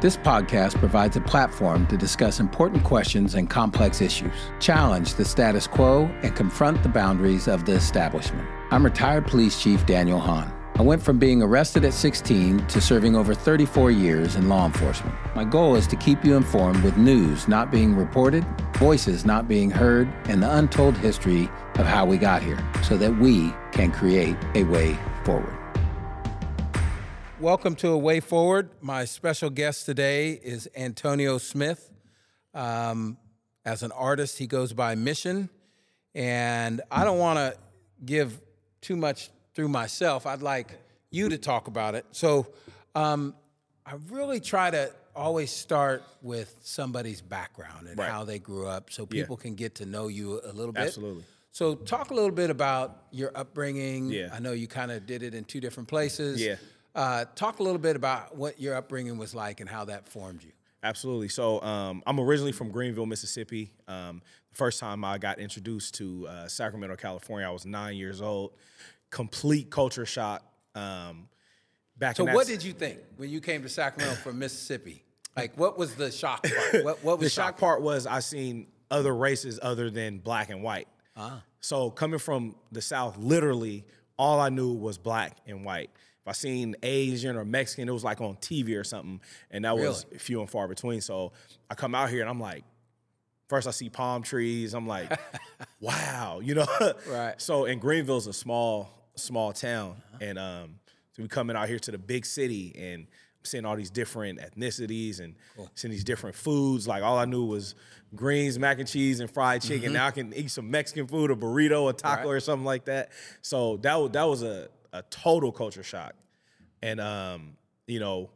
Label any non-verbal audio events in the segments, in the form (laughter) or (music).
This podcast provides a platform to discuss important questions and complex issues, challenge the status quo, and confront the boundaries of the establishment. I'm retired police chief Daniel Hahn. I went from being arrested at 16 to serving over 34 years in law enforcement. My goal is to keep you informed with news not being reported, voices not being heard, and the untold history of how we got here so that we can create a way forward. Welcome to A Way Forward. My special guest today is Antonio Smith. Um, as an artist, he goes by Mission. And I don't want to give too much through myself. I'd like you to talk about it. So um, I really try to always start with somebody's background and Right. how they grew up so Yeah. people can get to know you a little bit. Absolutely. So talk a little bit about your upbringing. Yeah. I know you kind of did it in two different places. Yeah. Uh, talk a little bit about what your upbringing was like and how that formed you. Absolutely. So um, I'm originally from Greenville, Mississippi. Um, the first time I got introduced to uh, Sacramento, California, I was nine years old. Complete culture shock. Um, back So what did you think when you came to Sacramento from Mississippi? Like what was the shock part? (laughs) What, what was the shock part was I seen other races other than black and white. Ah. So coming from the South, literally all I knew was black and white. If I seen Asian or Mexican, it was like on TV or something, and that was few and far between. So I come out here and I'm like, first I see palm trees. I'm like, (laughs) wow, you know. Right. So and Greenville's a small small town, and um, so we coming out here to the big city and. Seeing all these different ethnicities and seeing these different foods. Like all I knew was greens, mac and cheese, and fried chicken. Now I can eat some Mexican food, a burrito, a taco, Right. or something like that. So that that was a, a total culture shock. And um, you know,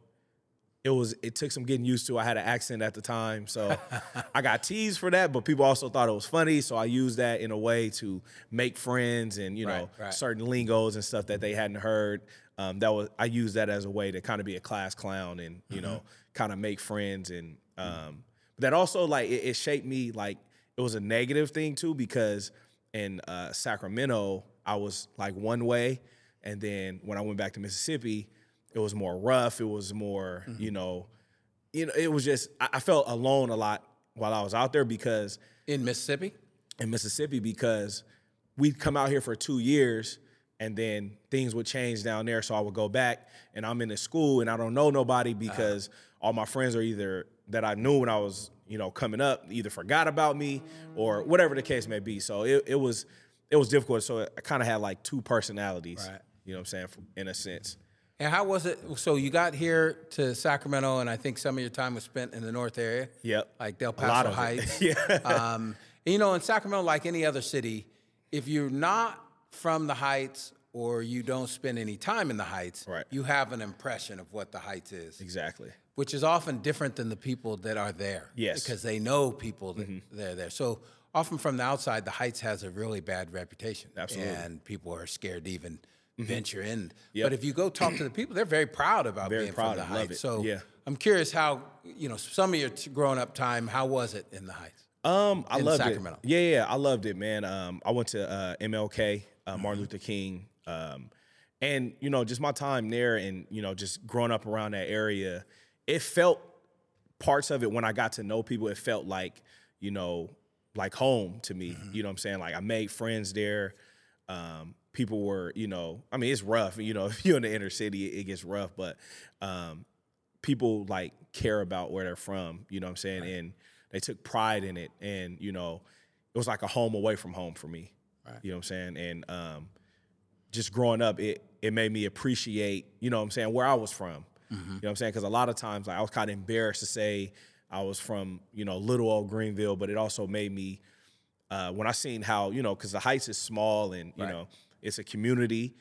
it was it took some getting used to. I had an accent at the time, so (laughs) I got teased for that, but people also thought it was funny. So I used that in a way to make friends and you know Right, right. certain lingos and stuff that they hadn't heard. Um, that was I used that as a way to kind of be a class clown and you know kind of make friends and um, but that also like it, it shaped me like it was a negative thing too because in uh, Sacramento I was like one way, and then when I went back to Mississippi, it was more rough. It was more mm-hmm. you know, you know it was just I, I felt alone a lot while I was out there because in Mississippi? in Mississippi because we'd come out here for two years and then things would change down there. So I would go back and I'm in the school and I don't know nobody uh-huh. because all my friends are either that I knew when I was, you know, coming up, either forgot about me or whatever the case may be. So it, it was it was difficult. So I kind of had like two personalities, Right. You know what I'm saying, in a sense. And how was it? So you got here to Sacramento, and I think some of your time was spent in the North area. Yep. Like Del Paso lot of it. (laughs) Heights. Yeah. Um, you know, in Sacramento, like any other city, if you're not from the Heights or you don't spend any time in the Heights, Right. you have an impression of what the Heights is, Exactly. which is often different than the people that are there. Yes. Because they know people that Mm-hmm. they're there. So often from the outside, the Heights has a really bad reputation. Absolutely. And people are scared to even venture in. Yep. But if you go talk to the people, they're very proud about Very being proud, from the Heights. it. So Yeah. I'm curious how, you know, some of your t- growing up time, how was it in the Heights? Um, I in loved Sacramento. it. Yeah, yeah, I loved it, man. Um, I went to uh, MLK, uh, Martin Luther King, um, and you know, just my time there, and you know, just growing up around that area, it felt parts of it when I got to know people. It felt like you know, like home to me. You know what I'm saying? Like I made friends there. Um, people were, you know, I mean, it's rough. You know, (laughs) if you're in the inner city, it gets rough, but um, people like care about where they're from, you know what I'm saying? And they took pride in it. And, you know, it was like a home away from home for me. You know what I'm saying? And um, just growing up, it it made me appreciate, you know what I'm saying, where I was from. You know what I'm saying? Because a lot of times like, I was kind of embarrassed to say I was from, you know, little old Greenville, but it also made me uh, when I seen how, you know, because the Heights is small and, you Right. know, it's a community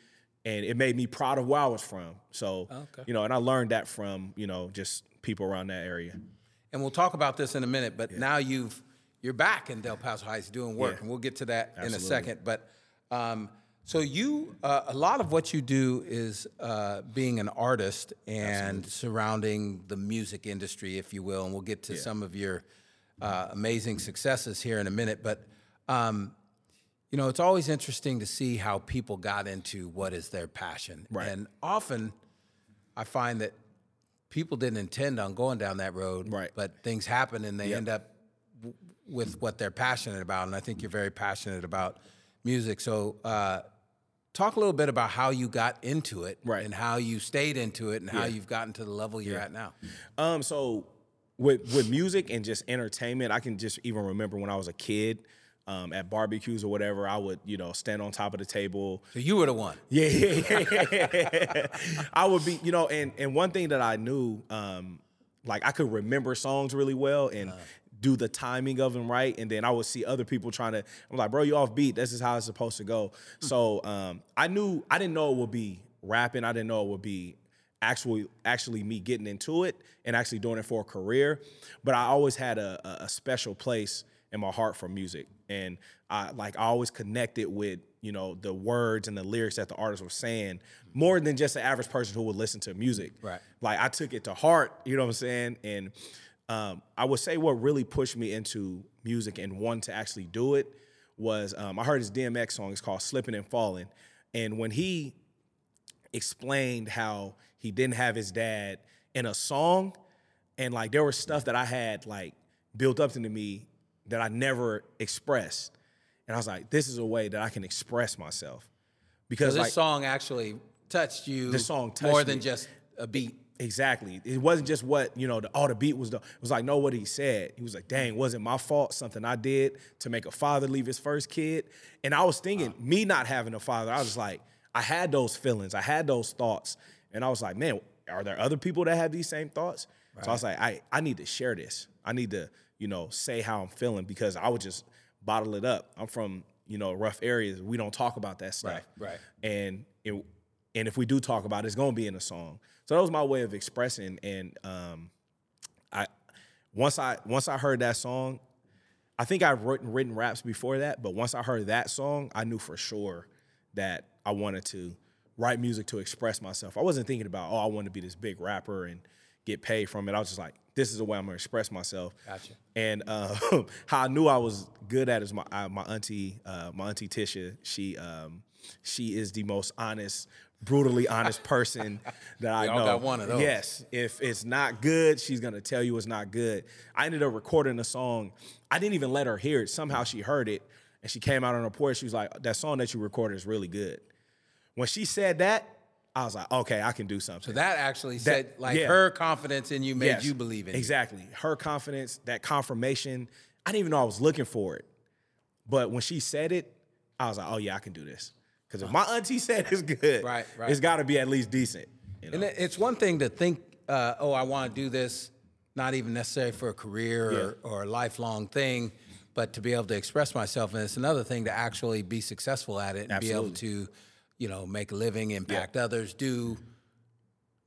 and it made me proud of where I was from. So, Okay. you know, and I learned that from, you know, just people around that area. And we'll talk about this in a minute, but now you've you're back in Del Paso Heights doing work, Yeah. and we'll get to that in a second. But um, so you, uh, a lot of what you do is uh, being an artist and surrounding the music industry, if you will, and we'll get to some of your uh, amazing successes here in a minute. But um, you know, it's always interesting to see how people got into what is their passion, Right. and often I find that people didn't intend on going down that road, Right. But things happen and they Yep. end up w- with what they're passionate about. And I think you're very passionate about music. So, uh, talk a little bit about how you got into it, Right. And how you stayed into it, and how you've gotten to the level you're at now. Um, so with with music and just entertainment, I can just even remember when I was a kid, um, at barbecues or whatever, I would, you know, stand on top of the table. So you were the one. Yeah, (laughs) yeah, yeah. I would be, you know, and and one thing that I knew, um, like I could remember songs really well and do the timing of them right, and then I would see other people trying to. I'm like, bro, you off beat. This is how it's supposed to go. So um, I knew I didn't know it would be rapping. I didn't know it would be actually actually me getting into it and actually doing it for a career. But I always had a, a special place in my heart for music, and I like I always connected with you know the words and the lyrics that the artists were saying more than just the average person who would listen to music. Right. Like I took it to heart. You know what I'm saying? And um, I would say what really pushed me into music and wanting to actually do it was um, I heard his DMX song. It's called "Slipping and Falling," and when he explained how he didn't have his dad in a song and like there was stuff that I had like built up into me that I never expressed. And I was like, this is a way that I can express myself. Because So this like song actually touched you. The song touched more me. than just a beat. Exactly. It wasn't just what, you know, the, oh, the beat was the, it was like, no, what he said. He was like, dang, wasn't my fault, something I did to make a father leave his first kid. And I was thinking, me not having a father, I was like, I had those feelings, I had those thoughts. And I was like, man, are there other people that have these same thoughts? So I was like, I, I need to share this. I need to, you know, say how I'm feeling because I would just bottle it up. I'm from, you know, rough areas. We don't talk about that stuff. Right, right. And it, and if we do talk about it, it's gonna be in a song. So that was my way of expressing. And um, I once I once I heard that song, I think I've written written raps before that, but once I heard that song, I knew for sure that I wanted to write music to express myself. I wasn't thinking about oh I want to be this big rapper and get paid from it. I was just like this is the way I'm gonna express myself. Gotcha. And uh, (laughs) how I knew I was good at is my uh, my auntie uh, my auntie Tisha. She um, she is the most honest, brutally honest person (laughs) that I all know. got one of those. Yes, if it's not good, she's gonna tell you it's not good. I ended up recording a song. I didn't even let her hear it. Somehow she heard it, and she came out on her porch. She was like, "That song that you recorded is really good." When she said that, I was like, "Okay, I can do something." So that actually said, like, yeah. her confidence in you made Yes, you believe in it. Exactly. Her confidence, that confirmation. I didn't even know I was looking for it. But when she said it, I was like, oh yeah, I can do this. Because if my auntie (laughs) said it's good, Right, right. it's gotta be at least decent. You know? And it's one thing to think, uh, oh, I want to do this, not even necessarily for a career or, or a lifelong thing, but to be able to express myself. And it's another thing to actually be successful at it and be able to, you know, make a living, impact others, do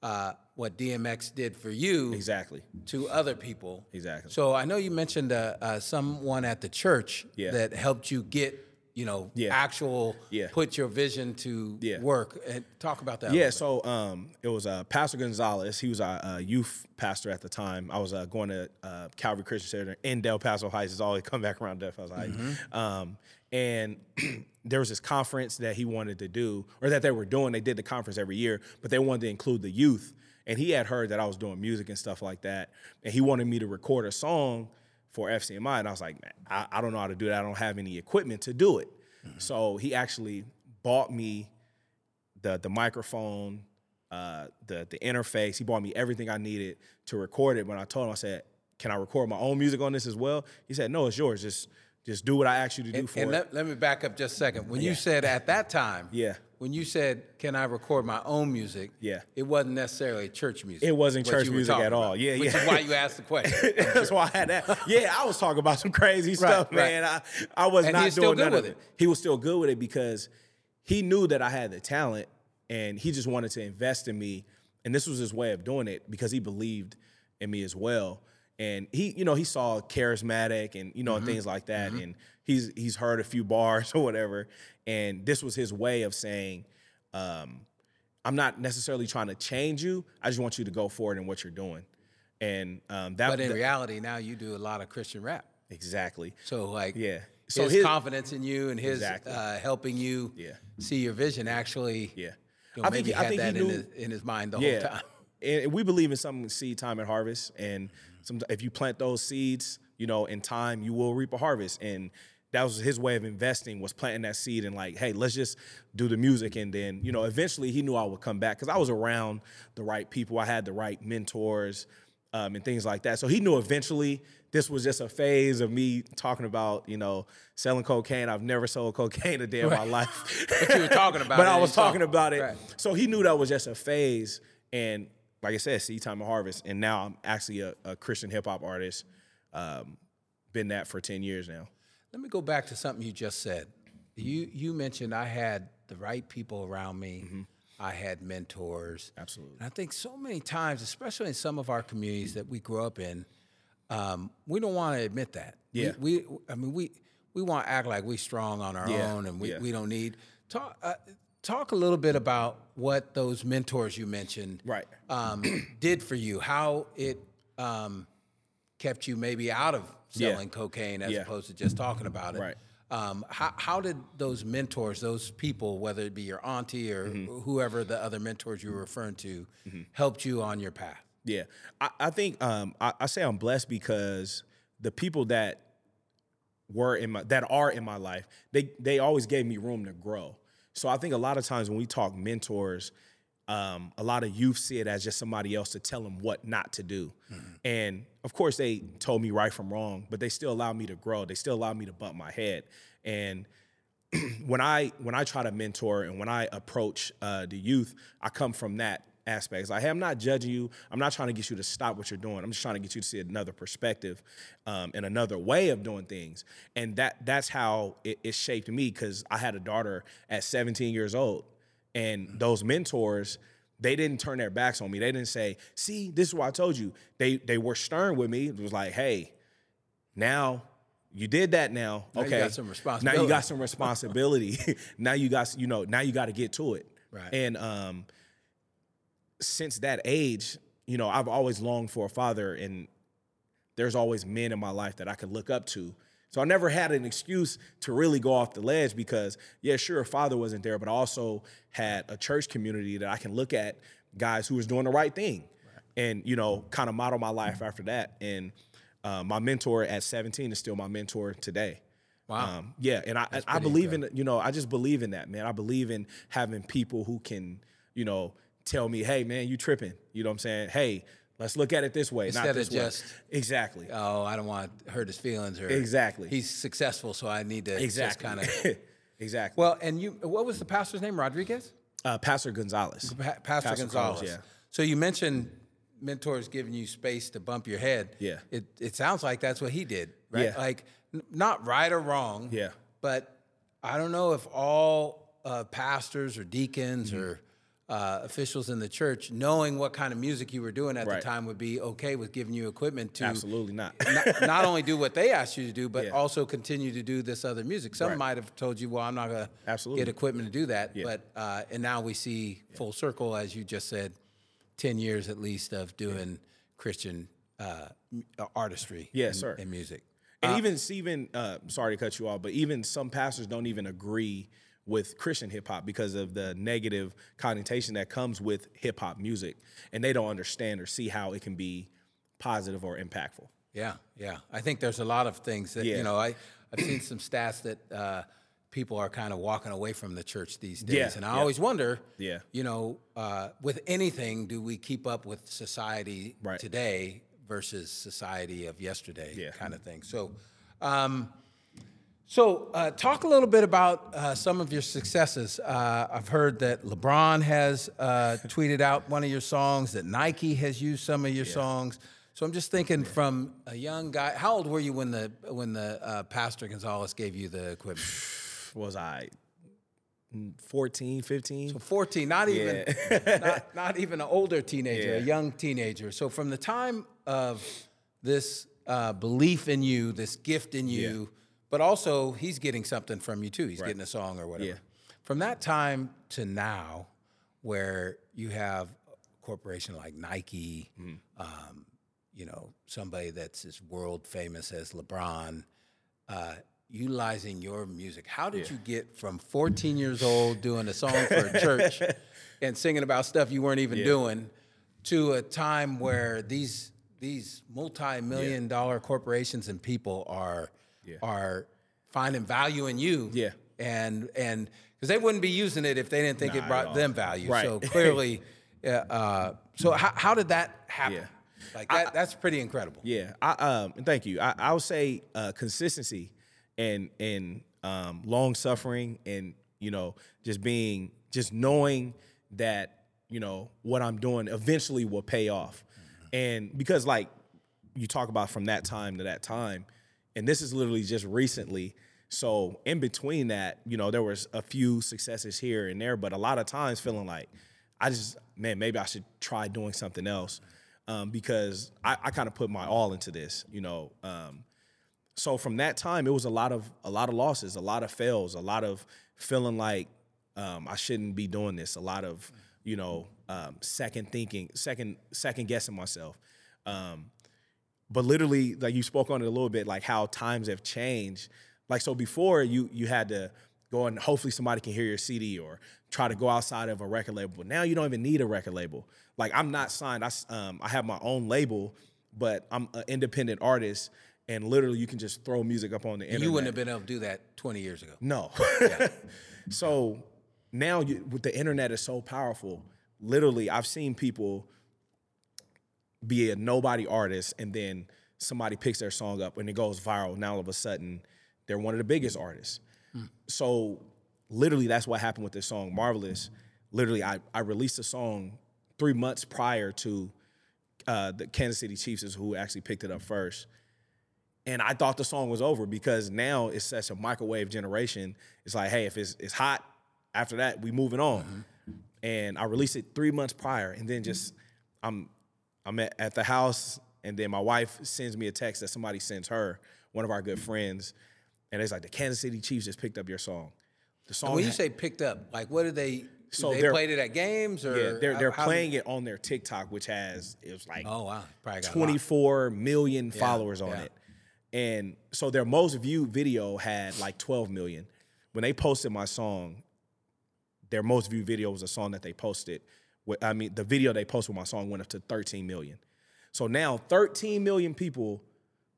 uh, what DMX did for you exactly. to other people. Exactly. So I know you mentioned uh, uh, someone at the church Yeah. that helped you get, you know, Yeah. actual Yeah. put your vision to work. And talk about that. Yeah, so um, it was uh, Pastor Gonzalez. He was a, a youth pastor at the time. I was uh, going to uh, Calvary Christian Center in Del Paso Heights. It's always come back around Del Paso Heights. Um, and (clears throat) there was this conference that he wanted to do, or that they were doing. They did the conference every year, but they wanted to include the youth. And he had heard that I was doing music and stuff like that, and he wanted me to record a song for FCMI. And I was like, man, I, I don't know how to do that. I don't have any equipment to do it. So he actually bought me the the microphone, uh, the the interface. He bought me everything I needed to record it. When I told him, I said, "Can I record my own music on this as well?" He said, "No, it's yours. Just just do what I asked you to do And, for and it." let, let me back up just a second. When you said at that time, Yeah. when you said, "Can I record my own music?" Yeah. it wasn't necessarily church music. It wasn't church music at all. about, Yeah, which yeah. is why you asked the question. (laughs) That's why I had that. Yeah, I was talking about some crazy stuff, right. man. I, I was And not he's doing none with of it. it. He was still good with it because he knew that I had the talent, and he just wanted to invest in me. And this was his way of doing it because he believed in me as well. And he, you know, he saw charismatic and you know Mm-hmm. things like that. And he's he's heard a few bars (laughs) or whatever. And this was his way of saying, um, I'm not necessarily trying to change you. I just want you to go forward in what you're doing. And um, that, but in that- reality, now you do a lot of Christian rap. exactly. So like, Yeah. So his, his- confidence in you and his Exactly. uh, helping you Yeah. see your vision actually. Yeah. you know, I think he- I think he that in knew- his, in his mind the Yeah. whole time. and we believe in something seed time and harvest. And some, if you plant those seeds, you know, in time, you will reap a harvest. And that was his way of investing was planting that seed and like, hey, let's just do the music. And then, you know, eventually he knew I would come back because I was around the right people. I had the right mentors um, and things like that. So he knew eventually this was just a phase of me talking about, you know, selling cocaine. I've never sold cocaine a day in my life. (laughs) but you were talking (laughs) about it. but it. I was talking talk- about it. Right. So he knew that was just a phase. And like I said, seed time and harvest. And now I'm actually a, a Christian hip hop artist. Um, been that for 10 years now. Let me go back to something you just said. You you mentioned I had the right people around me. I had mentors. Mm-hmm. Absolutely. And I think so many times, especially in some of our communities that we grew up in, um, we don't want to admit that. We- Yeah. We, I mean, we we want to act like we strong on our Yeah, own, and we, yeah. we don't need talk. Uh, talk a little bit about what those mentors you mentioned Right. um, (clears throat) did for you. How it um, kept you maybe out of Yeah. selling cocaine as Yeah. opposed to just talking about it. Right. Um, how, how did those mentors, those people, whether it be your auntie or Mm-hmm. whoever the other mentors you were referring to, helped you on your path? Yeah, I, I think um, I, I say I'm blessed because the people that were in my that are in my life, they they always gave me room to grow. So I think a lot of times when we talk mentors, um, a lot of youth see it as just somebody else to tell them what not to do. And of course, they told me right from wrong, but they still allowed me to grow. They still allowed me to bump my head. And (clears throat) when I when I try to mentor and when I approach uh, the youth, I come from that aspect. It's like, hey, I'm not judging you. I'm not trying to get you to stop what you're doing. I'm just trying to get you to see another perspective um, and another way of doing things. And that that's how it, it shaped me because I had a daughter at 17 years old, and those mentors. They didn't turn their backs on me. They didn't say, "See, this is what I told you." They they were stern with me. It was like, "Hey, now you did that now. Now you okay. got some Now you got some responsibility. (laughs) now you got you know, now you got to get to it. Right. And um since that age, you know, I've always longed for a father and there's always men in my life that I could look up to. So I never had an excuse to really go off the ledge because, yeah, sure, a father wasn't there, but I also had a church community that I can look at guys who was doing the right thing and, you know, kind of model my life after that. And uh, my mentor at 17 is still my mentor today. Wow. Um, yeah, and I, I believe in you know I just believe in that man. I believe in having people who can you know tell me, hey man, you tripping. You know what I'm saying? Hey, let's look at it this way, Instead not of this just- way. Exactly. oh, I don't want to hurt his feelings or Exactly. He's successful, so I need to exactly. just kind of. exactly. Well, and you, what was the pastor's name? Rodriguez, uh, Pastor Gonzalez. pa- Pastor, Pastor Gonzalez. Carlos, yeah. So you mentioned mentors giving you space to bump your head. Yeah. It it sounds like that's what he did, right? Yeah. Like n- not right or wrong. Yeah. But I don't know if all uh, pastors or deacons Mm-hmm. or uh, officials in the church, knowing what kind of music you were doing at Right. the time, would be okay with giving you equipment to Absolutely not. (laughs) not, not only do what they asked you to do, but Yeah. also continue to do this other music. Some Right. might have told you, "Well, I'm not to Absolutely. get equipment to do that." Yeah. But uh, and now we see full circle, as you just said, ten years at least of doing Christian uh, uh, artistry. Yes, in- sir. In music. And even even uh, sorry to cut you off, but even some pastors don't even agree with Christian hip hop because of the negative connotation that comes with hip hop music, and they don't understand or see how it can be positive or impactful. Yeah, yeah. I think there's a lot of things that Yeah. you know. I I've seen some stats that uh, people are kind of walking away from the church these days, Yeah, and I yeah. always wonder. Yeah. You know, uh, with anything, do we keep up with society Right. today versus society of yesterday, Yeah. kind of thing? So. Um, so, uh, talk a little bit about uh, some of your successes. Uh, I've heard that LeBron has uh, (laughs) tweeted out one of your songs, that Nike has used some of your songs. So I'm just thinking, from a young guy, how old were you when the when the uh, Pastor Gonzalez gave you the equipment? (sighs) Was I mm, 14, 15? 14, not even (laughs) not, (laughs) not even an older teenager, a young teenager. So from the time of this uh, belief in you, this gift in you, but also he's getting something from you too. He's getting a song or whatever. Yeah. From that time to now, where you have a corporation like Nike, Mm-hmm. um, you know, somebody that's as world famous as LeBron, uh, utilizing your music. How did you get from 14 years old doing a song for a church (laughs) and singing about stuff you weren't even doing to a time where these these multi-million dollar corporations and people are are finding value in you. Yeah. And and because they wouldn't be using it if they didn't think Not it brought them value. Right. So (laughs) clearly, uh, uh, so how, how did that happen? Yeah. Like that, that's pretty incredible. Yeah, I um and thank you. I, I would say uh, consistency and and um, long suffering and you know just being just knowing that you know what I'm doing eventually will pay off, and because like you talk about from that time to that time, and this is literally just recently. So in between that, you know, there was a few successes here and there, but a lot of times feeling like I just man maybe I should try doing something else um, because I, I kind of put my all into this, you know. Um, so from that time, it was a lot of a lot of losses, a lot of fails, a lot of feeling like um, I shouldn't be doing this, a lot of you know um, second thinking, second second guessing myself. Um, but literally, like you spoke on it a little bit, like how times have changed. Like so, before you you had to go and hopefully somebody can hear your CD or try to go outside of a record label. But now you don't even need a record label. Like I'm not signed. I um, I have my own label, but I'm an independent artist, and literally you can just throw music up on the internet. You wouldn't have been able to do that 20 years ago. No. (laughs) so now you, with the internet is so powerful. Literally, I've seen people be a nobody artist and then somebody picks their song up and it goes viral. Now all of a sudden, they're one of the biggest artists. So literally, that's what happened with this song, Marvelous. Literally, I, I released a song three months prior to uh, the Kansas City Chiefs is who actually picked it up first. And I thought the song was over because now it's such a microwave generation. It's like, hey, if it's, it's hot, after that, we moving on. And I released it three months prior, and then just I'm I'm at, at the house, and then my wife sends me a text that somebody sends her, one of our good friends, and it's like the Kansas City Chiefs just picked up your song. The song When you say picked up, like what did they? So they played it at games or yeah, they're they're how- how- playing it on their TikTok, which has it was like Oh wow, probably got 24 million followers on yeah. it. And so their most viewed video had like 12 million. When they posted my song, their most viewed video was a song that they posted. With, I mean, the video they posted with my song went up to 13 million. So now 13 million people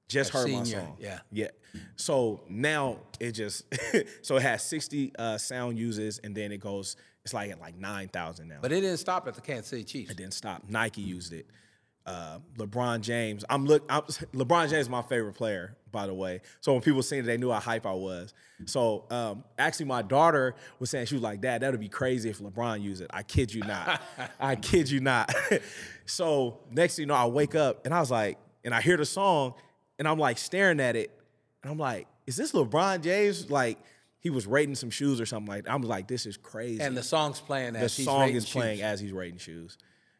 just Have heard my your- song. yeah. Yeah. So now it just (laughs) so it has 60 uh, sound users and then it goes it's like at like 9,000 now. But it didn't stop at the Kansas City Chiefs. It didn't stop. Nike used it. Uh, LeBron James. I'm look. I'm, (laughs) LeBron James is my favorite player, by the way. So when people seen it, they knew how hype I was. So um, actually, my daughter was saying she was like, "Dad, that'd be crazy if LeBron used it." I kid you not. (laughs) I kid you not. (laughs) so next thing you know, I wake up and I was like, and I hear the song, and I'm like staring at it, and I'm like, "Is this LeBron James?" Like he was rating some shoes or something like. that. I'm like, "This is crazy." And the song's playing the as he's song is playing shoes. as he's rating shoes.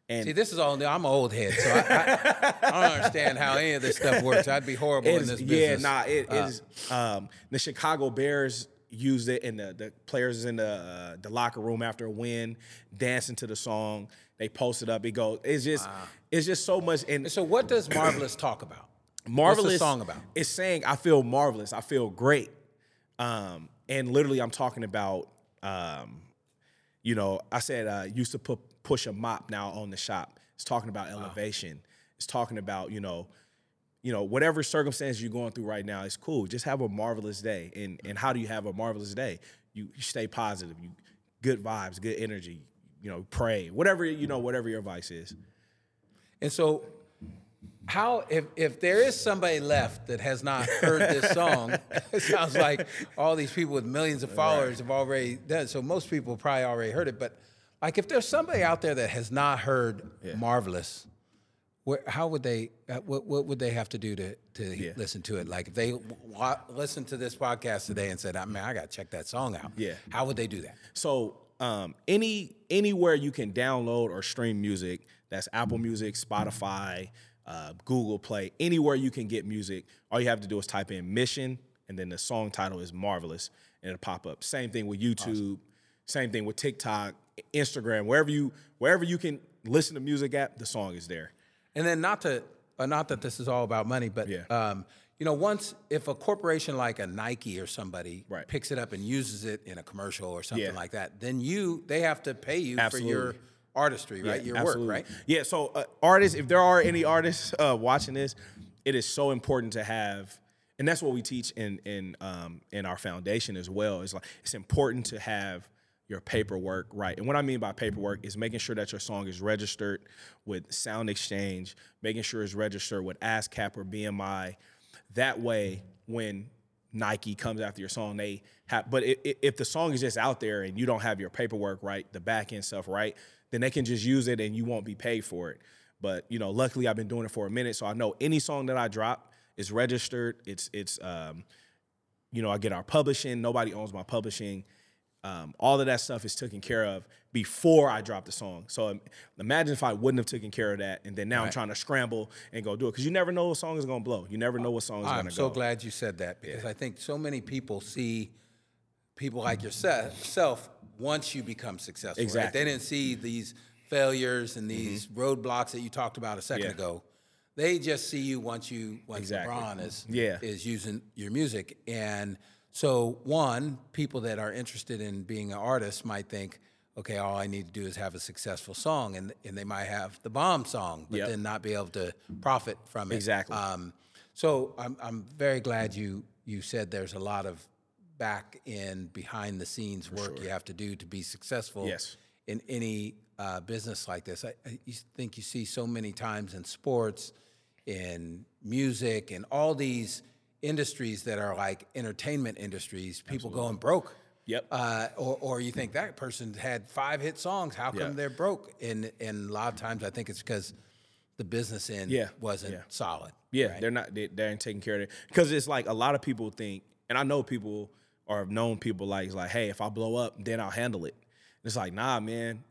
And See, this is all new. I'm an old head, so I, I, I don't understand how any of this stuff works. I'd be horrible in is- this yeah, nah, it, Uh, it is. Um, the Chicago Bears used it, and the, the players in the uh, the locker room after a win, dancing to the song. They posted up. It goes. It's just, it's just so much. And So, what does Marvelous talk about? marvelous song about? It's saying I feel marvelous. I feel great. Um, and literally, I'm talking about. Um, you know, I said uh, used to put push a mop now on the shop. It's talking about elevation. It's talking about you know, you know whatever circumstance you're going through right now. It's cool. Just have a marvelous day. And and how do you have a marvelous day? You, you stay positive. You good vibes, good energy. You know, pray. Whatever you know, whatever your advice is. And so, how if if there is somebody left that has not heard this (laughs) song, it sounds like all these people with millions of followers have already done. it. So most people probably already heard it. But like, if there's somebody out there that has not heard "Marvelous," where, how would they? uh, What, what would they have to do to to Yeah. listen to it? Like, if they wa- listened to this podcast today and said, "I mean, I got to check that song out." Yeah. How would they do that? So um, any anywhere you can download or stream music, that's Apple Music, Spotify, uh, Google Play, anywhere you can get music. All you have to do is type in Mission, and then the song title is Marvelous, and it'll pop up. Same thing with YouTube. Same thing with TikTok, Instagram, wherever you wherever you can listen to music at, the song is there. And then not to, uh, not that this is all about money, but Yeah. um, you know, once if a corporation like a Nike or somebody Right. picks it up and uses it in a commercial or something Yeah. like that, then you they have to pay you for your artistry, right? Your Absolutely. work, right? Yeah. So uh, artists, if there are any artists uh, watching this, it is so important to have, and that's what we teach in in um, in our foundation as well. It's like it's important to have your paperwork right. And what I mean by paperwork is making sure that your song is registered with Sound Exchange, making sure it's registered with ASCAP or BMI. That way, when Nike comes after your song, they have. But i- i- if the song is just out there and you don't have your paperwork right, the back end stuff right, then they can just use it and you won't be paid for it. But you know, luckily I've been doing it for a minute, so I know any song that I drop is registered. It's it's um, you know, I get our publishing. Nobody owns my publishing. Um, all of that stuff is taken care of before I drop the song. So um, imagine if I wouldn't have taken care of that, and then now I'm trying to scramble and go do it because you never know what song is gonna blow. You never know what song is going to go. I'm so glad you said that because I think so many people see people like yourself once you become successful. Right? Exactly. They didn't see these failures and these roadblocks that you talked about a second Mm-hmm. Yeah. ago. They just see you once you once Exactly. LeBron is Yeah. is using your music. And so one, people that are interested in being an artist might think, okay, all I need to do is have a successful song and and they might have the bomb song, but Yep. then not be able to profit from it. Exactly. Um, so I'm I'm very glad you you said there's a lot of back end behind the scenes work you have to do to be successful Yes. in any uh, business like this. I, I think you see so many times in sports, in music, and all these industries that are like entertainment industries, people going broke. Yep. Uh, or, or you think that person had five hit songs. How come Yeah. they're broke? And and a lot of times I think it's because the business end Yeah, wasn't yeah. solid. Yeah, they're not. They, they ain't taking care of it because it's like a lot of people think, and I know people or have known people like, it's like, hey, if I blow up, then I'll handle it. It's like, nah, man.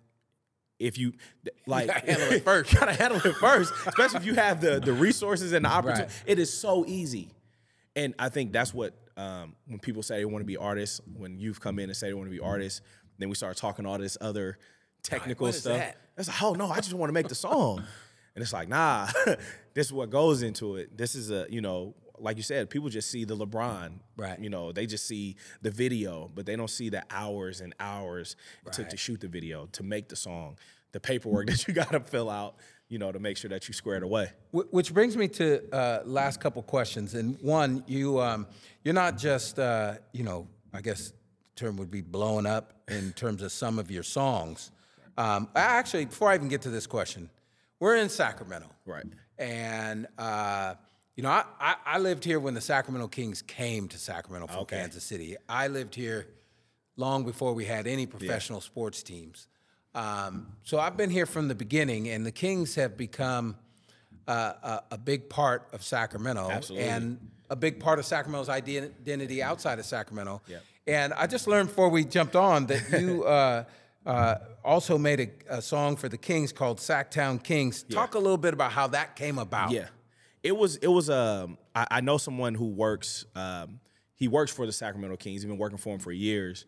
If you (laughs) like gotta handle it (laughs) first. you gotta handle it first, especially if you have the the resources and the opportunity. Right. It is so easy, and I think that's what um, when people say they want to be artists. When you've come in and say they want to be artists, then we start talking all this other technical is stuff. that? It's like, oh no, I just want to make the song. (laughs) And it's like, nah, (laughs) this is what goes into it. This is a, you know, like you said, people just see the LeBron. Right. You know, they just see the video, but they don't see the hours and hours it took to shoot the video, to make the song, the paperwork that you (laughs) gotta fill out, you know, to make sure that you squared away. Which brings me to uh, last couple questions. And one, you um, you're not just uh, you know I guess the term would be blowing up in terms of some of your songs. Um, I actually, before I even get to this question, we're in Sacramento, Right. and uh, you know I, I, I lived here when the Sacramento Kings came to Sacramento from Okay. Kansas City. I lived here long before we had any professional sports teams. Um, so I've been here from the beginning, and the Kings have become uh, a, a big part of Sacramento Absolutely. and a big part of Sacramento's identity outside of Sacramento. Yep. And I just learned before we jumped on that you (laughs) uh, uh, also made a, a song for the Kings called Sactown Kings. Talk a little bit about how that came about. Yeah, it was it was um I, I know someone who works um he works for the Sacramento Kings. He's been working for him for years,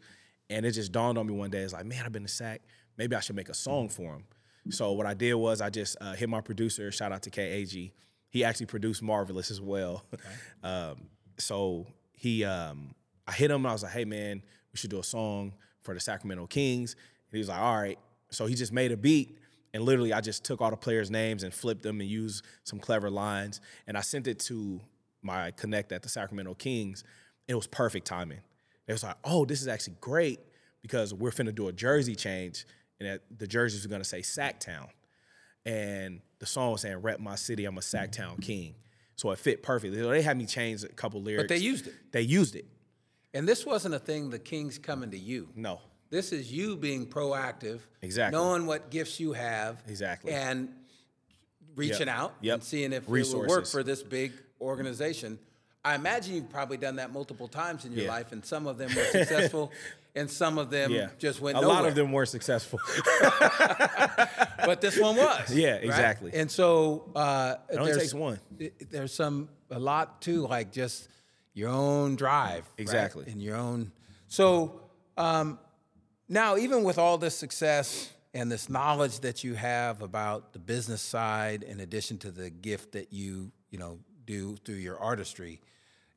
and it just dawned on me one day. It's like, man, I've been to Sac. Maybe I should make a song for him. So what I did was I just uh, hit my producer. Shout out to KAG. He actually produced Marvelous as well. (laughs) um, so he um I hit him and I was like, hey man, we should do a song for the Sacramento Kings. And he was like, all right. So he just made a beat and literally I just took all the players' names and flipped them and used some clever lines. And I sent it to my connect at the Sacramento Kings. It was perfect timing. It was like, oh, this is actually great because we're finna do a jersey change. And that the jerseys are gonna say Sactown. And the song was saying, rep my city, I'm a Sactown king. So it fit perfectly. So they had me change a couple lyrics. But they used it. They used it. And this wasn't a thing the Kings coming to you. No. This is you being proactive, Exactly. knowing what gifts you have, Exactly. and reaching Yep. out Yep. and seeing if it would work for this big organization. I imagine you've probably done that multiple times in your Yeah. life, and some of them were successful, (laughs) and some of them Yeah. just went A nowhere. lot of them were successful. (laughs) but this one was. (laughs) Yeah, right? exactly. And so uh, only there's takes one. There's some a lot too, like just your own drive, right? Exactly. and your own. So um, now, even with all this success and this knowledge that you have about the business side, in addition to the gift that you you know do through your artistry,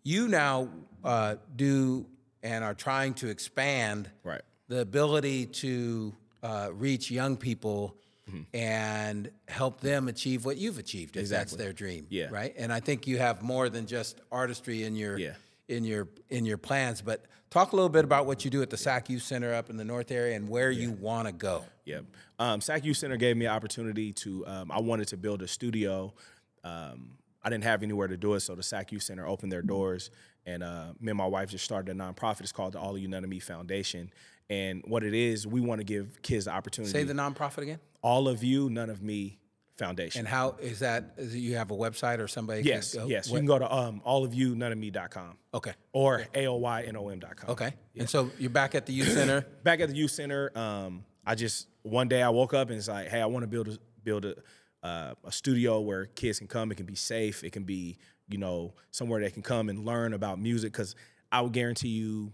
you now uh, do and are trying to expand Right. the ability to uh, reach young people and help them achieve what you've achieved if that's their dream. Yeah. Right. And I think you have more than just artistry in your Yeah. in your in your plans. But talk a little bit about what you do at the SAC Youth Center up in the North area and where you want to go. Yep. Um, SAC Youth Center gave me an opportunity to. Um, I wanted to build a studio. Um, I didn't have anywhere to do it, so the SAC Youth Center opened their doors, and uh, me and my wife just started a nonprofit. It's called the All of You None of Me Foundation. And what it is, we want to give kids the opportunity. Say the nonprofit again. All of You None of Me Foundation. And how is that? Is it, you have a website or somebody? yes, can go? yes. You What- can go to um, allofyounoneofme.com Okay. or aoynom.com. Okay. And so you're back at the youth center. (clears throat) back at the youth center, um, I just one day I woke up and it's like, hey, I want to build a build a uh, a studio where kids can come. It can be safe. It can be you know somewhere they can come and learn about music. Because I would guarantee you,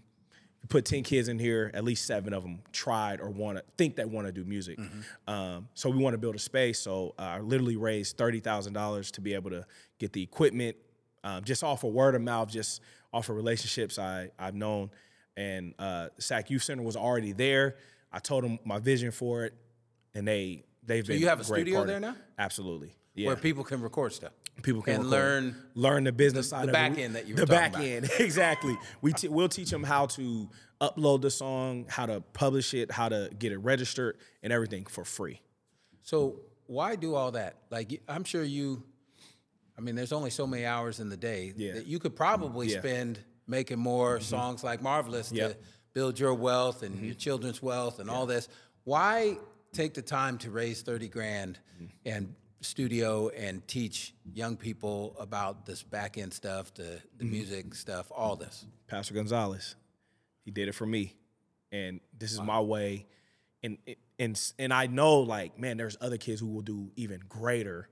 you put ten kids in here, at least seven of them tried or want to think they want to do music. Um, so we want to build a space. So uh, I literally raised thirty thousand dollars to be able to get the equipment, um, just off of word of mouth, just off of relationships I I've known. And uh, SAC Youth Center was already there. I told them my vision for it, and they they've been. you have a studio partner. there now? Absolutely. Yeah. where people can record stuff. people can and learn learn the business side the of back it. end that you the back about. end (laughs) exactly. We t- we'll teach them how to upload the song, how to publish it, how to get it registered, and everything for free. So why do all that? Like I'm sure you. I mean, there's only so many hours in the day Yeah. that you could probably Yeah. Mm-hmm. spend making more songs like Marvelous Yep. to build your wealth and your children's wealth and all this. Why take the time to raise 30 grand mm-hmm. and studio and teach young people about this back end stuff, the, the mm-hmm. music stuff, all this? Pastor Gonzalez. He did it for me, and this is my way. And and and I know, like, man, there's other kids who will do even greater,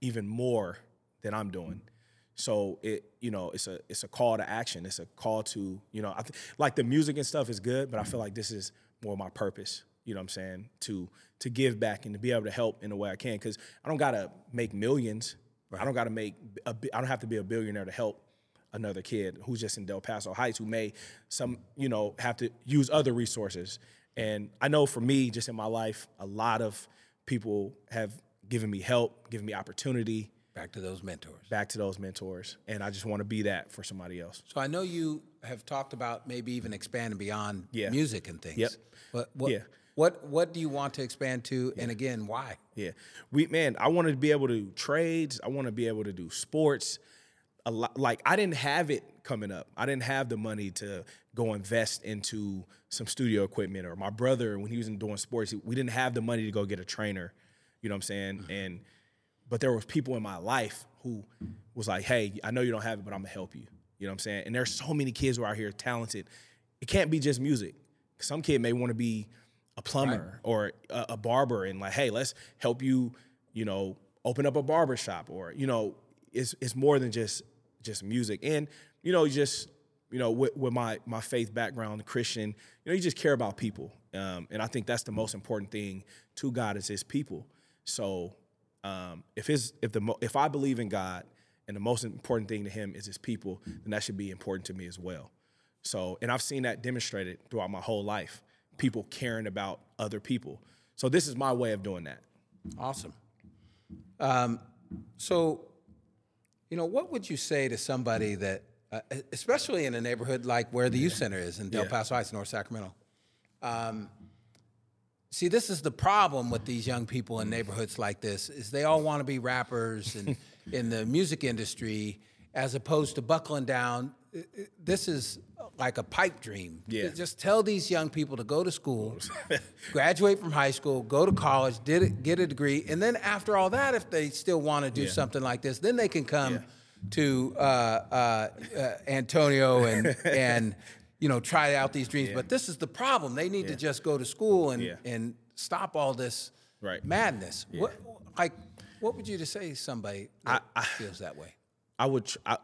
even more than I'm doing. Mm-hmm. So it, you know, it's a it's a call to action. It's a call to, you know, I th- like the music and stuff is good, but I feel like this is more my purpose. You know what I'm saying? To to give back and to be able to help in the way I can, because I don't gotta make millions. I don't gotta make. A, I don't have to be a billionaire to help another kid who's just in Del Paso Heights who may some you know have to use other resources. And I know for me, just in my life, a lot of people have given me help, given me opportunity. Back to those mentors. Back to those mentors, and I just want to be that for somebody else. So I know you have talked about maybe even expanding beyond Yeah. music and things. Yep. What, Yeah. What what do you want to expand to and again why? Yeah, we man, I want to be able to do trades. I want to be able to do sports. A lot, like I didn't have it coming up. I didn't have the money to go invest into some studio equipment. Or my brother, when he was in doing sports, we didn't have the money to go get a trainer. You know what I'm saying? Mm-hmm. And but there was people in my life who was like, "Hey, I know you don't have it, but I'm gonna help you." You know what I'm saying? And there's so many kids who are out here talented. It can't be just music. Some kid may want to be a plumber or a, a barber, and like, hey, let's help you. You know, open up a barber shop, or you know, it's it's more than just just music. And you know, just you know, with, with my my faith background, Christian, you know, you just care about people, um, and I think that's the most important thing to God is His people. So um, if his if the if I believe in God and the most important thing to Him is His people, then that should be important to me as well. So, and I've seen that demonstrated throughout my whole life. People caring about other people. So this is my way of doing that. Awesome. Um, so, you know, what would you say to somebody that, uh, especially in a neighborhood like where the youth center is in Del Yeah. Paso Heights, North Sacramento? Um, see, this is the problem with these young people in neighborhoods like this: is they all want to be rappers and (laughs) in the music industry, as opposed to buckling down. I- I- This is like a pipe dream. Yeah. Just tell these young people to go to school, (laughs) graduate from high school, go to college, did it, get a degree, and then after all that, if they still want to do Yeah. something like this, then they can come Yeah. to uh, uh, uh, Antonio and (laughs) and you know try out these dreams. But this is the problem. They need to just go to school and Yeah. and stop all this Right. madness. What like what would you to say to somebody that feels that way? I would, tr- I,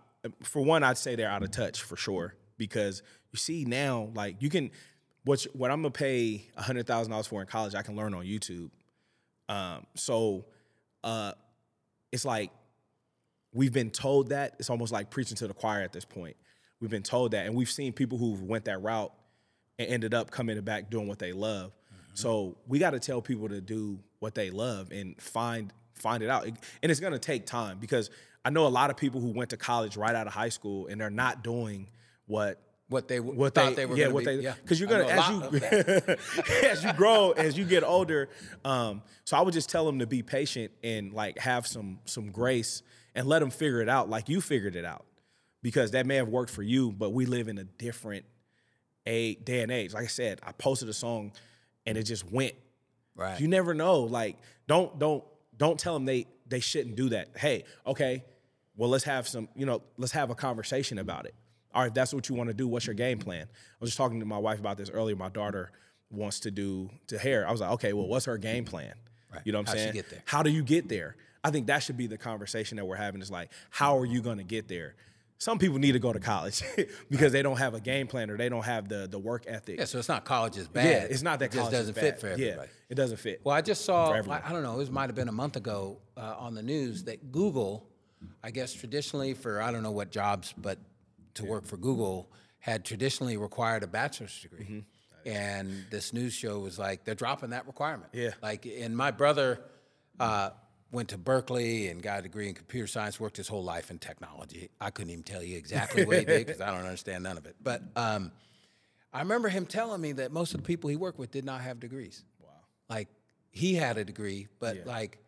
for one, I'd say they're out of touch for sure because you see now, like you can, what what I'm gonna pay a hundred thousand dollars for in college, I can learn on YouTube. Um, so, uh, it's like we've been told that it's almost like preaching to the choir at this point. We've been told that, and we've seen people who went that route and ended up coming back doing what they love. So we got to tell people to do what they love and find find it out. And it's going to take time because I know a lot of people who went to college right out of high school and they're not doing what what they what thought they, they were yeah what be. they yeah. because you're gonna know a lot of as (laughs) you as you grow as you get older um so I would just tell them to be patient and like have some some grace and let them figure it out like you figured it out because that may have worked for you but we live in a different a day and age like I said I posted a song and it just went right. you never know. Like, don't don't don't tell them they they shouldn't do that. Hey, okay, well let's have some, you know, let's have a conversation about it. All right, if that's what you want to do, what's your game plan? I was just talking to my wife about this earlier. My daughter wants to do to hair. I was like, okay, well, what's her game plan? Right. You know what I'm she saying? get there? How do you get there? I think that should be the conversation that we're having. Is like, how are you going to get there? Some people need to go to college (laughs) because they don't have a game plan or they don't have the the work ethic. yeah, so it's not college is bad. Yeah, it's not that it college is doesn't fit for everybody. Yeah, it doesn't fit. Well, I just saw, I. I don't know, it might have been a month ago uh, on the news that Google, I guess traditionally for, I don't know what jobs, but to work for Google, had traditionally required a bachelor's degree. Mm-hmm. And this news show was like, they're dropping that requirement. Yeah. Like, and my brother uh, went to Berkeley and got a degree in computer science, worked his whole life in technology. I couldn't even tell you exactly what he did because I don't understand none of it. But um, I remember him telling me that most of the people he worked with did not have degrees. Wow. Like he had a degree, but like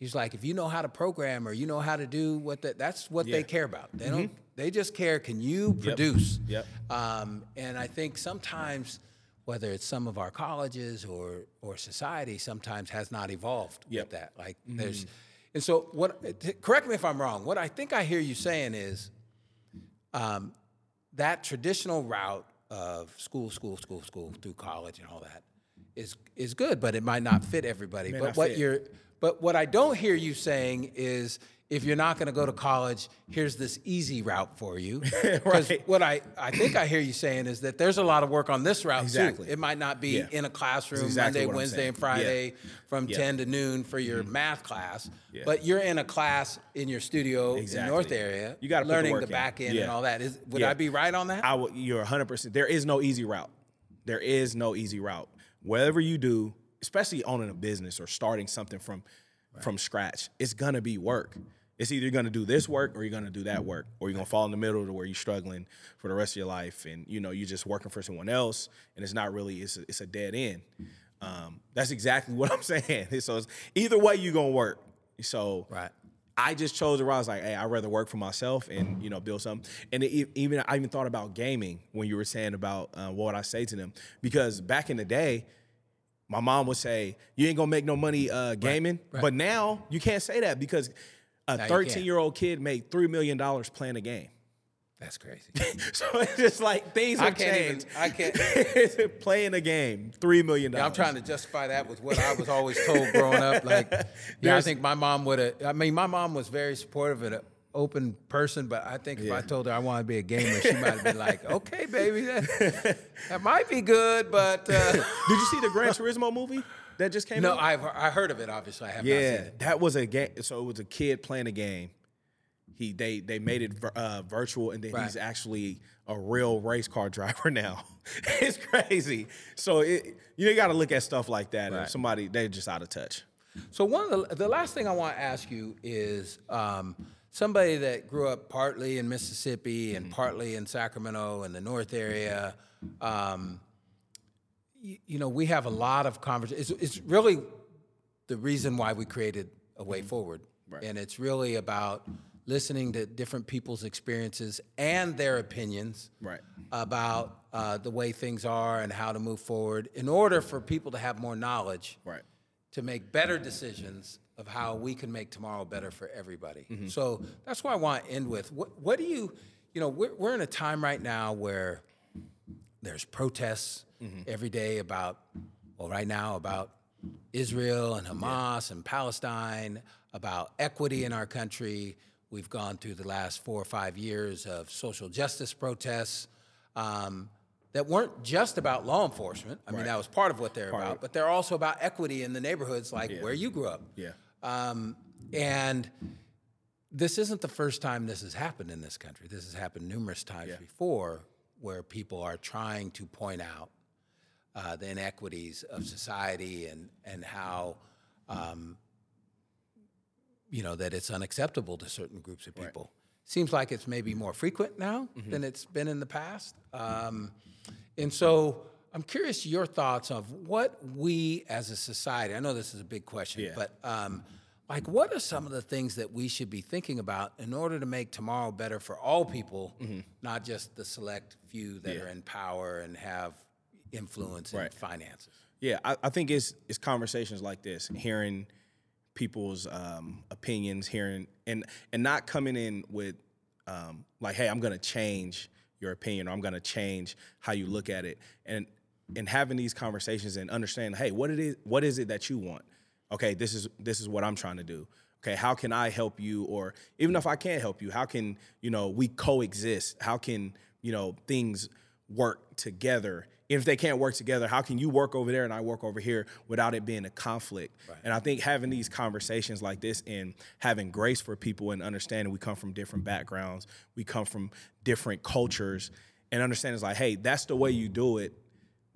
he's like, if you know how to program or you know how to do what that, that's what Yeah. they care about. They don't. They just care. Can you produce? Yep. Um, and I think sometimes, whether it's some of our colleges or or society, sometimes has not evolved Yep. with that. Like there's, and so what? t- Correct me if I'm wrong. What I think I hear you saying is, um, that traditional route of school, school, school, school through college and all that is is good, but it might not fit everybody. but what fit. you're but what I don't hear you saying is if you're not going to go to college, here's this easy route for you. (laughs) 'Cause Right. what I, I think I hear you saying is that there's a lot of work on this route Exactly. too. It might not be Yeah. in a classroom exactly Monday, Wednesday, saying. and Friday from Yeah. Mm-hmm. 10 to noon for your math class, Yeah. but you're in a class in your studio in Exactly. North area. You put the learning the in. back end Yeah. and all that. Is would Yeah. I be right on that? I would, you're 100%. There is no easy route. There is no easy route. Whatever you do, especially owning a business or starting something from from scratch, it's gonna be work. It's either you're gonna do this work or you're gonna do that work, or you're gonna fall in the middle to where you're struggling for the rest of your life, and you know you're just working for someone else, and it's not really it's a, it's a dead end. Um, that's exactly (laughs) what I'm saying. (laughs) So it's, either way, you're gonna work. So right. I just chose the route. I was like, hey, I'd rather work for myself and you know build something. And it, even I even thought about gaming when you were saying about uh, what would I say to them because back in the day, my mom would say, "You ain't gonna make no money uh, gaming." right. But now you can't say that because a 13 year old kid made three million dollars playing a game. That's crazy. (laughs) So it's just like things have I can't even- I can't- playing a game, three million dollars. I'm trying to justify that with what I was always told growing up. Like, (laughs) yeah, I think my mom would have. I mean, my mom was very supportive of an open person, but I think if I told her I want to be a gamer, she might have been (laughs) like, "Okay, baby, that, that might be good, but uh, (laughs) Did you see the Gran Turismo movie that just came no." out? No, I've I heard of it. Obviously, I have not seen Yeah, it. that was a game. So it was a kid playing a game. He they they made it uh, virtual, and then he's actually a real race car (laughs) driver now. it's crazy. So it, you got to look at stuff like that. And Right. somebody they're just out of touch. So one of the the last thing I want to ask you is um, somebody that grew up partly in Mississippi and partly in Sacramento and the North area. Um, you, you know, we have a lot of conversations. It's, it's really the reason why we created a way forward, and it's really about listening to different people's experiences and their opinions Right. about uh, the way things are and how to move forward in order for people to have more knowledge Right. to make better decisions of how we can make tomorrow better for everybody. Mm-hmm. So that's why I want to end with what, what do you, you know, we're, we're in a time right now where there's protests Mm-hmm. every day about, well, right now about Israel and Hamas and Palestine, about equity in our country. We've gone through the last four or five years of social justice protests um, that weren't just about law enforcement. I mean, that was part of what they're Part about, but they're also about equity in the neighborhoods like where you grew up. Yeah. Um, and this isn't the first time this has happened in this country. This has happened numerous times before where people are trying to point out uh, the inequities of society and, and how um, you know, that it's unacceptable to certain groups of people. Seems like it's maybe more frequent now Mm-hmm. than it's been in the past. Um, and so I'm curious your thoughts of what we as a society, I know this is a big question, Yeah. but um, like what are some of the things that we should be thinking about in order to make tomorrow better for all people, not just the select few that Mm-hmm. Yeah. are in power and have influence and finances? Yeah, I, I think it's it's conversations like this, hearing people's um, opinions, hearing and and not coming in with um, like, hey, I'm gonna change your opinion or I'm gonna change how you look at it, and and having these conversations and understanding, hey, what it is, what is it that you want? Okay, this is this is what I'm trying to do. Okay, how can I help you? Or even if I can't help you, how can you know we coexist? How can you know things work together? If they can't work together, how can you work over there and I work over here without it being a conflict? And I think having these conversations like this and having grace for people and understanding we come from different backgrounds, we come from different cultures, and understanding is like, hey, that's the way you do it.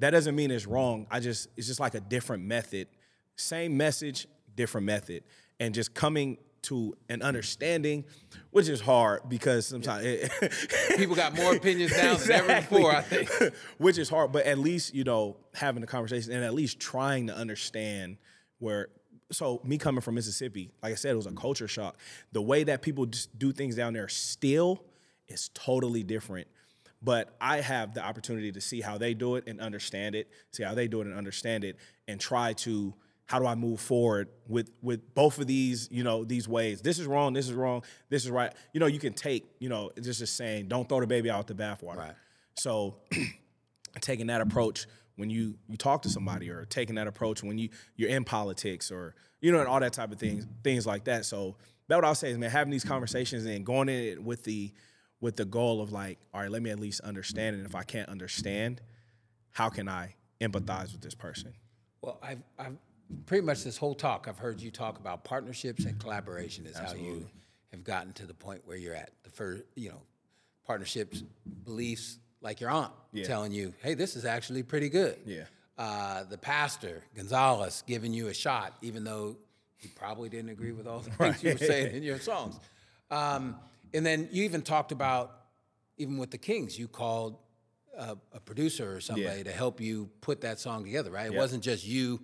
That doesn't mean it's wrong. I just it's just like a different method. Same message, different method. And just coming to an understanding, which is hard because sometimes it, (laughs) People got more opinions now than ever before, I think. (laughs) which is hard. But at least you know having the conversation and at least trying to understand where. So me coming from Mississippi, like I said, it was a culture shock. The way that people just do things down there still is totally different. But I have the opportunity to see how they do it and understand it, see how they do it and understand it, and try to how do I move forward with with both of these, you know, these ways. This is wrong, this is wrong, this is right. You know, you can take, you know, just just saying, don't throw the baby out with the bathwater. Right. So (clears throat) taking that approach when you you talk to somebody or taking that approach when you you're in politics or you know and all that type of things things like that so that what i'll say is man having these conversations and going in it with the with the goal of like all right let me at least understand and if i can't understand how can i empathize with this person Well, I've, I've pretty much this whole talk, I've heard you talk about partnerships and collaboration is how you have gotten to the point where you're at. The first, you know, partnerships, beliefs, like your aunt telling you, hey, this is actually pretty good. Yeah. Uh, the pastor, Gonzalez, giving you a shot, even though he probably didn't agree with all the things you were saying in your songs. Um, and then you even talked about, even with the Kings, you called a, a producer or somebody to help you put that song together, right? It wasn't just you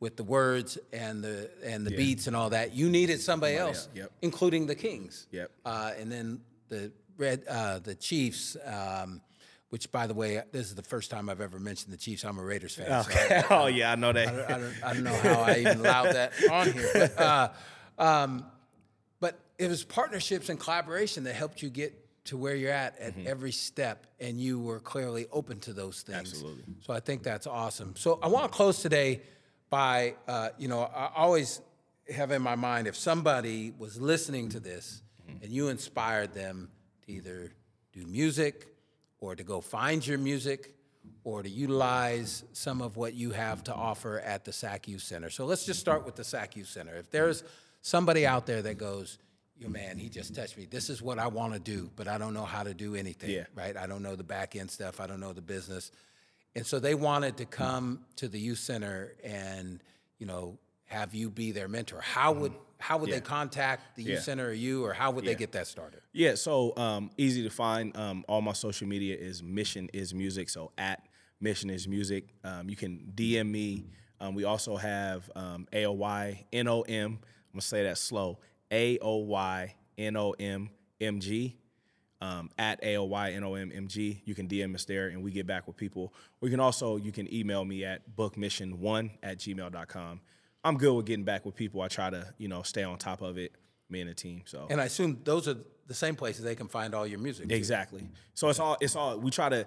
with the words and the and the beats and all that. You needed somebody else, yep. including the Kings. Yep. Uh, and then the red uh, the Chiefs. Um, which, by the way, this is the first time I've ever mentioned the Chiefs. I'm a Raiders fan. so okay (laughs) oh yeah i know that I don't, I don't know how I even allowed that on here. But, uh, um, it was partnerships and collaboration that helped you get to where you're at at every step, and you were clearly open to those things. Absolutely. So I think that's awesome. So I want to close today by, uh, you know, I always have in my mind if somebody was listening to this and you inspired them to either do music or to go find your music or to utilize some of what you have to offer at the SAC Youth Center. So let's just start with the SAC Youth Center. If there's somebody out there that goes, you man, he just touched me. This is what I want to do, but I don't know how to do anything, Yeah. right? I don't know the back end stuff. I don't know the business. And so they wanted to come to the youth center and, you know, have you be their mentor. How would how would they contact the youth Mm-hmm. Yeah. center or you, or how would they get that started? Yeah, so um, easy to find. Um, all my social media is Mission is Music. So at Mission is Music, um, you can DM me. Um, we also have um, AOY NOM. I'm gonna say that slow. AOY NOM MG. Um, at A-O-Y-N-O-M-M-G. You can DM us there and we get back with people. Or you can also you can email me at bookmission1 at gmail.com. I'm good with getting back with people. I try to, you know, stay on top of it, me and the team. So And I assume those are the same places they can find all your music. Exactly. So it's all it's all we try to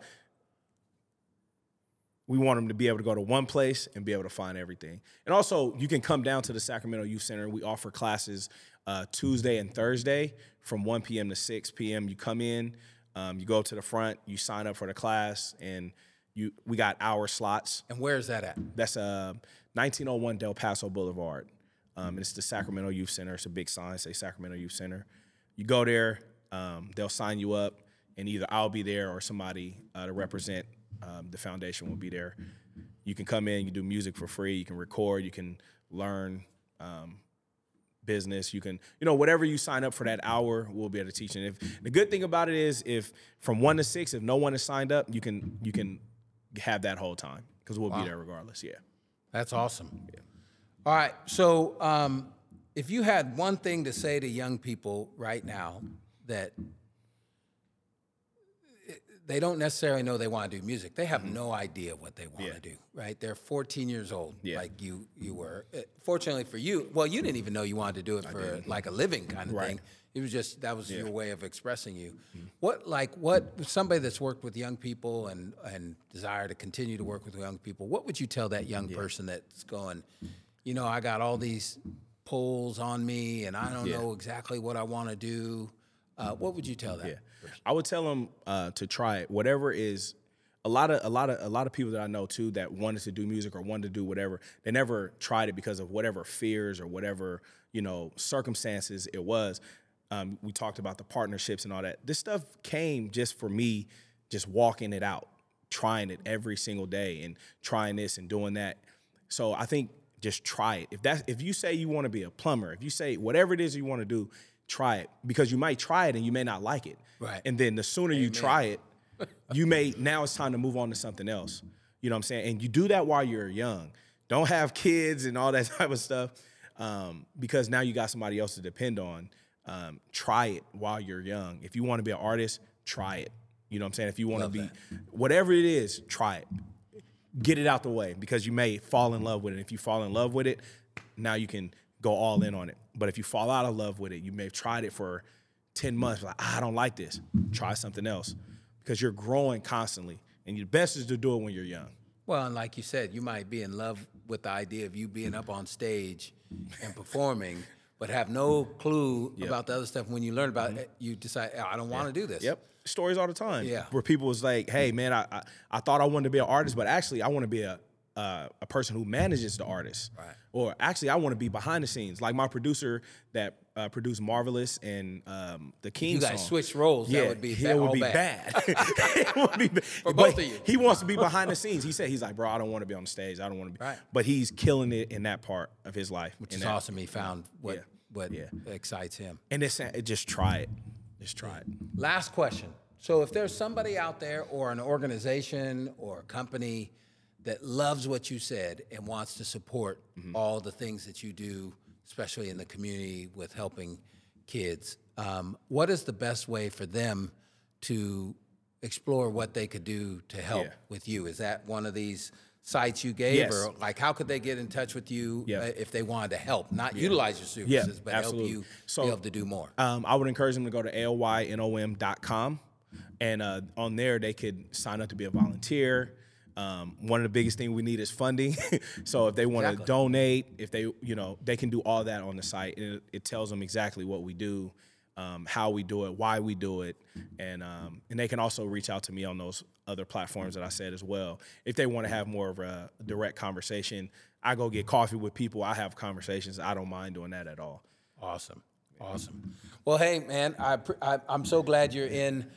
we want them to be able to go to one place and be able to find everything. And also, you can come down to the Sacramento Youth Center. We offer classes uh, Tuesday and Thursday from 1 p.m. to 6 p.m. You come in, um, you go to the front, you sign up for the class, and you we got hour slots. And where is that at? That's uh, 1901 Del Paso Boulevard. Um, and it's the Sacramento Youth Center. It's a big sign, say Sacramento Youth Center. You go there, um, they'll sign you up, and either I'll be there or somebody uh, to represent um, the foundation will be there. You can come in, you do music for free, you can record, you can learn um, business. You can, you know, whatever you sign up for that hour, we'll be able to teach. And if the good thing about it is, if from one to six, if no one is signed up, you can you can have that whole time because we'll wow. be there regardless. Yeah, that's awesome. Yeah. All right, so um, if you had one thing to say to young people right now that they don't necessarily know they want to do music. They have mm-hmm. no idea what they want yeah. to do, right? They're 14 years old, yeah. like you you were. Uh, fortunately for you, well, you didn't even know you wanted to do it for like a living kind of right. thing. It was just that was yeah. your way of expressing you. Mm-hmm. What like what somebody that's worked with young people and and desire to continue to work with young people? What would you tell that young person that's going, you know, I got all these pulls on me and I don't know exactly what I want to do. Uh, what would you tell them? that? I would tell them uh, to try it. Whatever is a lot of a lot of a lot of people that I know too that wanted to do music or wanted to do whatever, they never tried it because of whatever fears or whatever you know circumstances it was. Um, we talked about the partnerships and all that. This stuff came just for me, just walking it out, trying it every single day, and trying this and doing that. So I think just try it. If that's if you say you want to be a plumber, if you say whatever it is you want to do, try it because you might try it and you may not like it. Right. And then the sooner Amen. you try it, (laughs) you may now it's time to move on to something else. You know what I'm saying? And you do that while you're young. Don't have kids and all that (laughs) type of stuff um, because now you got somebody else to depend on. Um, try it while you're young. If you want to be an artist, try it. You know what I'm saying? If you want to be that. whatever it is, try it. Get it out the way because you may fall in love with it. If you fall in love with it, now you can go all in on it. But if you fall out of love with it, you may have tried it for 10 months, like, ah, I don't like this. Try something else because you're growing constantly. And your best is to do it when you're young. Well, and like you said, you might be in love with the idea of you being up on stage and performing, but have no clue yep. about the other stuff. When you learn about mm-hmm. it, you decide, oh, I don't want to do this. Yep. Stories all the time. Yeah. Where people was like, hey, man, I, I, I thought I wanted to be an artist, but actually I want to be a, uh, a person who manages the artist. Right. Or actually, I want to be behind the scenes, like my producer that uh, produced "Marvelous" and um, the King. You guys switch roles. Yeah, that would be it would be bad. bad. (laughs) (laughs) it would be bad. For both of you. He wants to be (laughs) behind the scenes. He said he's like, bro, I don't want to be on the stage. I don't want to be. Right. But he's killing it in that part of his life, which is that. awesome. He found what yeah. what yeah. excites him. And it's just try it. Just try it. Last question. So if there's somebody out there or an organization or a company that loves what you said and wants to support mm-hmm. all the things that you do, especially in the community with helping kids. Um, what is the best way for them to explore what they could do to help yeah. with you? Is that one of these sites you gave, yes. or like how could they get in touch with you yeah. uh, if they wanted to help, not yeah. utilize your services, but absolutely. help you so, be able to do more? Um, I would encourage them to go to alynom.com, and uh, on there they could sign up to be a volunteer. Um, one of the biggest things we need is funding. (laughs) so if they want to exactly. donate, if they, you know, they can do all that on the site, and it, it tells them exactly what we do, um, how we do it, why we do it, and um, and they can also reach out to me on those other platforms that I said as well. If they want to have more of a direct conversation, I go get coffee with people. I have conversations. I don't mind doing that at all. Awesome, awesome. Well, hey, man, I, I am so glad you're in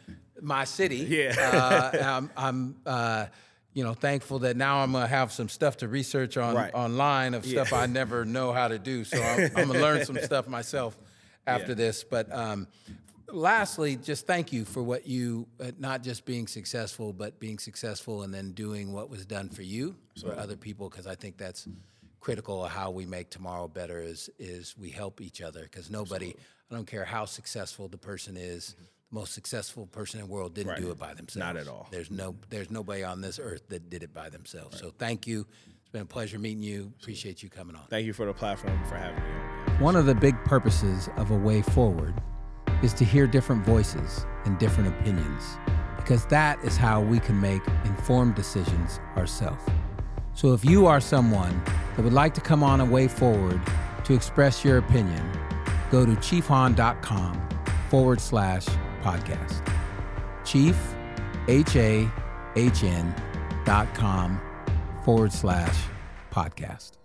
my city. Yeah, uh, (laughs) I'm. I'm uh, you know, thankful that now I'm gonna have some stuff to research on right. online of yeah. stuff I never know how to do. So I'm, (laughs) I'm gonna learn some stuff myself after yeah. this. But um, lastly, just thank you for what you uh, not just being successful, but being successful and then doing what was done for you for other people, because I think that's critical of how we make tomorrow better. Is is we help each other because nobody, Absolutely. I don't care how successful the person is. Mm-hmm most successful person in the world didn't right. do it by themselves. Not at all. There's no there's nobody on this earth that did it by themselves. Right. So thank you. It's been a pleasure meeting you. Appreciate you coming on. Thank you for the platform for having me on. One of the big purposes of a way forward is to hear different voices and different opinions because that is how we can make informed decisions ourselves. So if you are someone that would like to come on a way forward to express your opinion, go to chiefhahn.com forward slash podcast. Chief, H A H N dot com forward slash podcast.